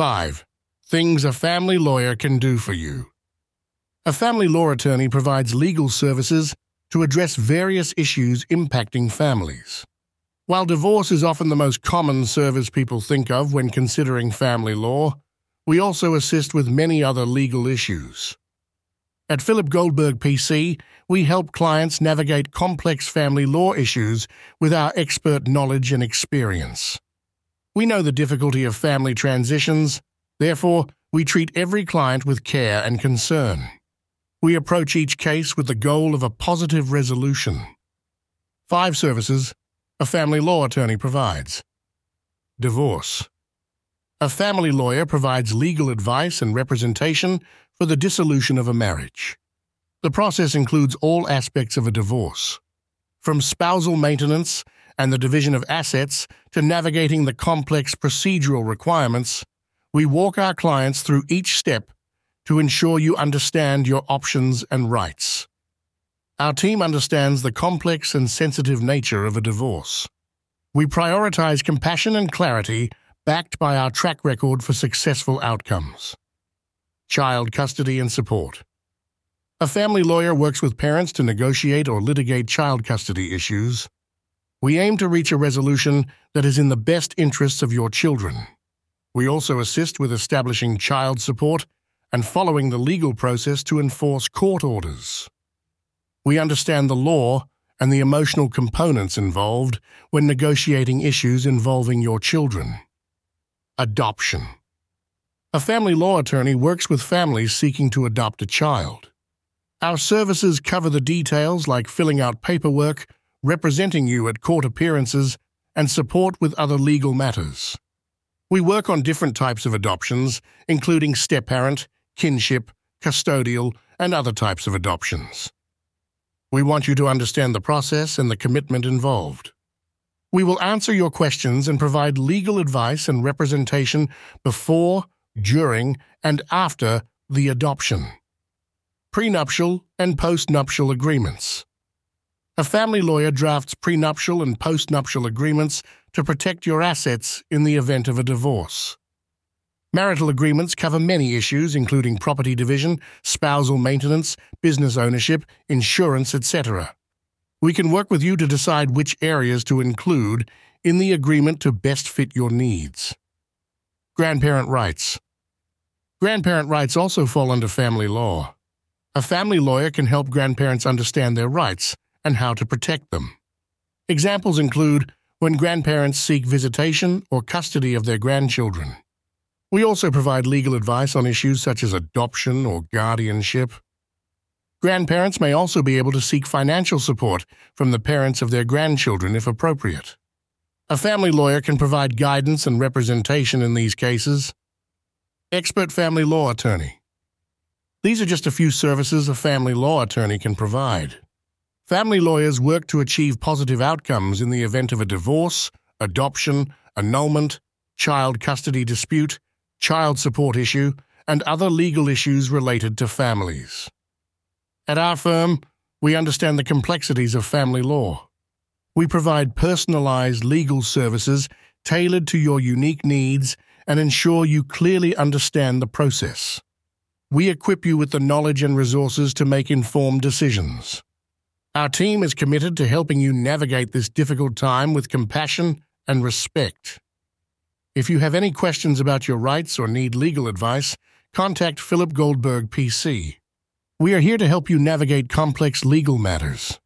5. Things a family lawyer can do for you. A family law attorney provides legal services to address various issues impacting families. While divorce is often the most common service people think of when considering family law, we also assist with many other legal issues. At Philip Goldberg PC, we help clients navigate complex family law issues with our expert knowledge and experience. We know the difficulty of family transitions, therefore, we treat every client with care and concern. We approach each case with the goal of a positive resolution. Five services a family law attorney provides. Divorce. A family lawyer provides legal advice and representation for the dissolution of a marriage. The process includes all aspects of a divorce, from spousal maintenance and the division of assets to navigating the complex procedural requirements. We walk our clients through each step to ensure you understand your options and rights. Our team understands the complex and sensitive nature of a divorce. We prioritize compassion and clarity backed by our track record for successful outcomes. Child custody and support. A family lawyer works with parents to negotiate or litigate child custody issues. We aim to reach a resolution that is in the best interests of your children. We also assist with establishing child support and following the legal process to enforce court orders. We understand the law and the emotional components involved when negotiating issues involving your children. Adoption. A family law attorney works with families seeking to adopt a child. Our services cover the details like filling out paperwork, representing you at court appearances, and support with other legal matters. We work on different types of adoptions, including step parent, kinship, custodial, and other types of adoptions. We want you to understand the process and the commitment involved. We will answer your questions and provide legal advice and representation before, during, and after the adoption. Prenuptial and postnuptial agreements. A family lawyer drafts prenuptial and postnuptial agreements to protect your assets in the event of a divorce. Marital agreements cover many issues, including property division, spousal maintenance, business ownership, insurance, etc. We can work with you to decide which areas to include in the agreement to best fit your needs. Grandparent rights. Grandparent rights also fall under family law. A family lawyer can help grandparents understand their rights and how to protect them. Examples include when grandparents seek visitation or custody of their grandchildren. We also provide legal advice on issues such as adoption or guardianship. Grandparents may also be able to seek financial support from the parents of their grandchildren if appropriate. A family lawyer can provide guidance and representation in these cases. Expert family law attorney. These are just a few services a family law attorney can provide. Family lawyers work to achieve positive outcomes in the event of a divorce, adoption, annulment, child custody dispute, child support issue, and other legal issues related to families. At our firm, we understand the complexities of family law. We provide personalized legal services tailored to your unique needs and ensure you clearly understand the process. We equip you with the knowledge and resources to make informed decisions. Our team is committed to helping you navigate this difficult time with compassion and respect. If you have any questions about your rights or need legal advice, contact Philip Goldberg PC. We are here to help you navigate complex legal matters.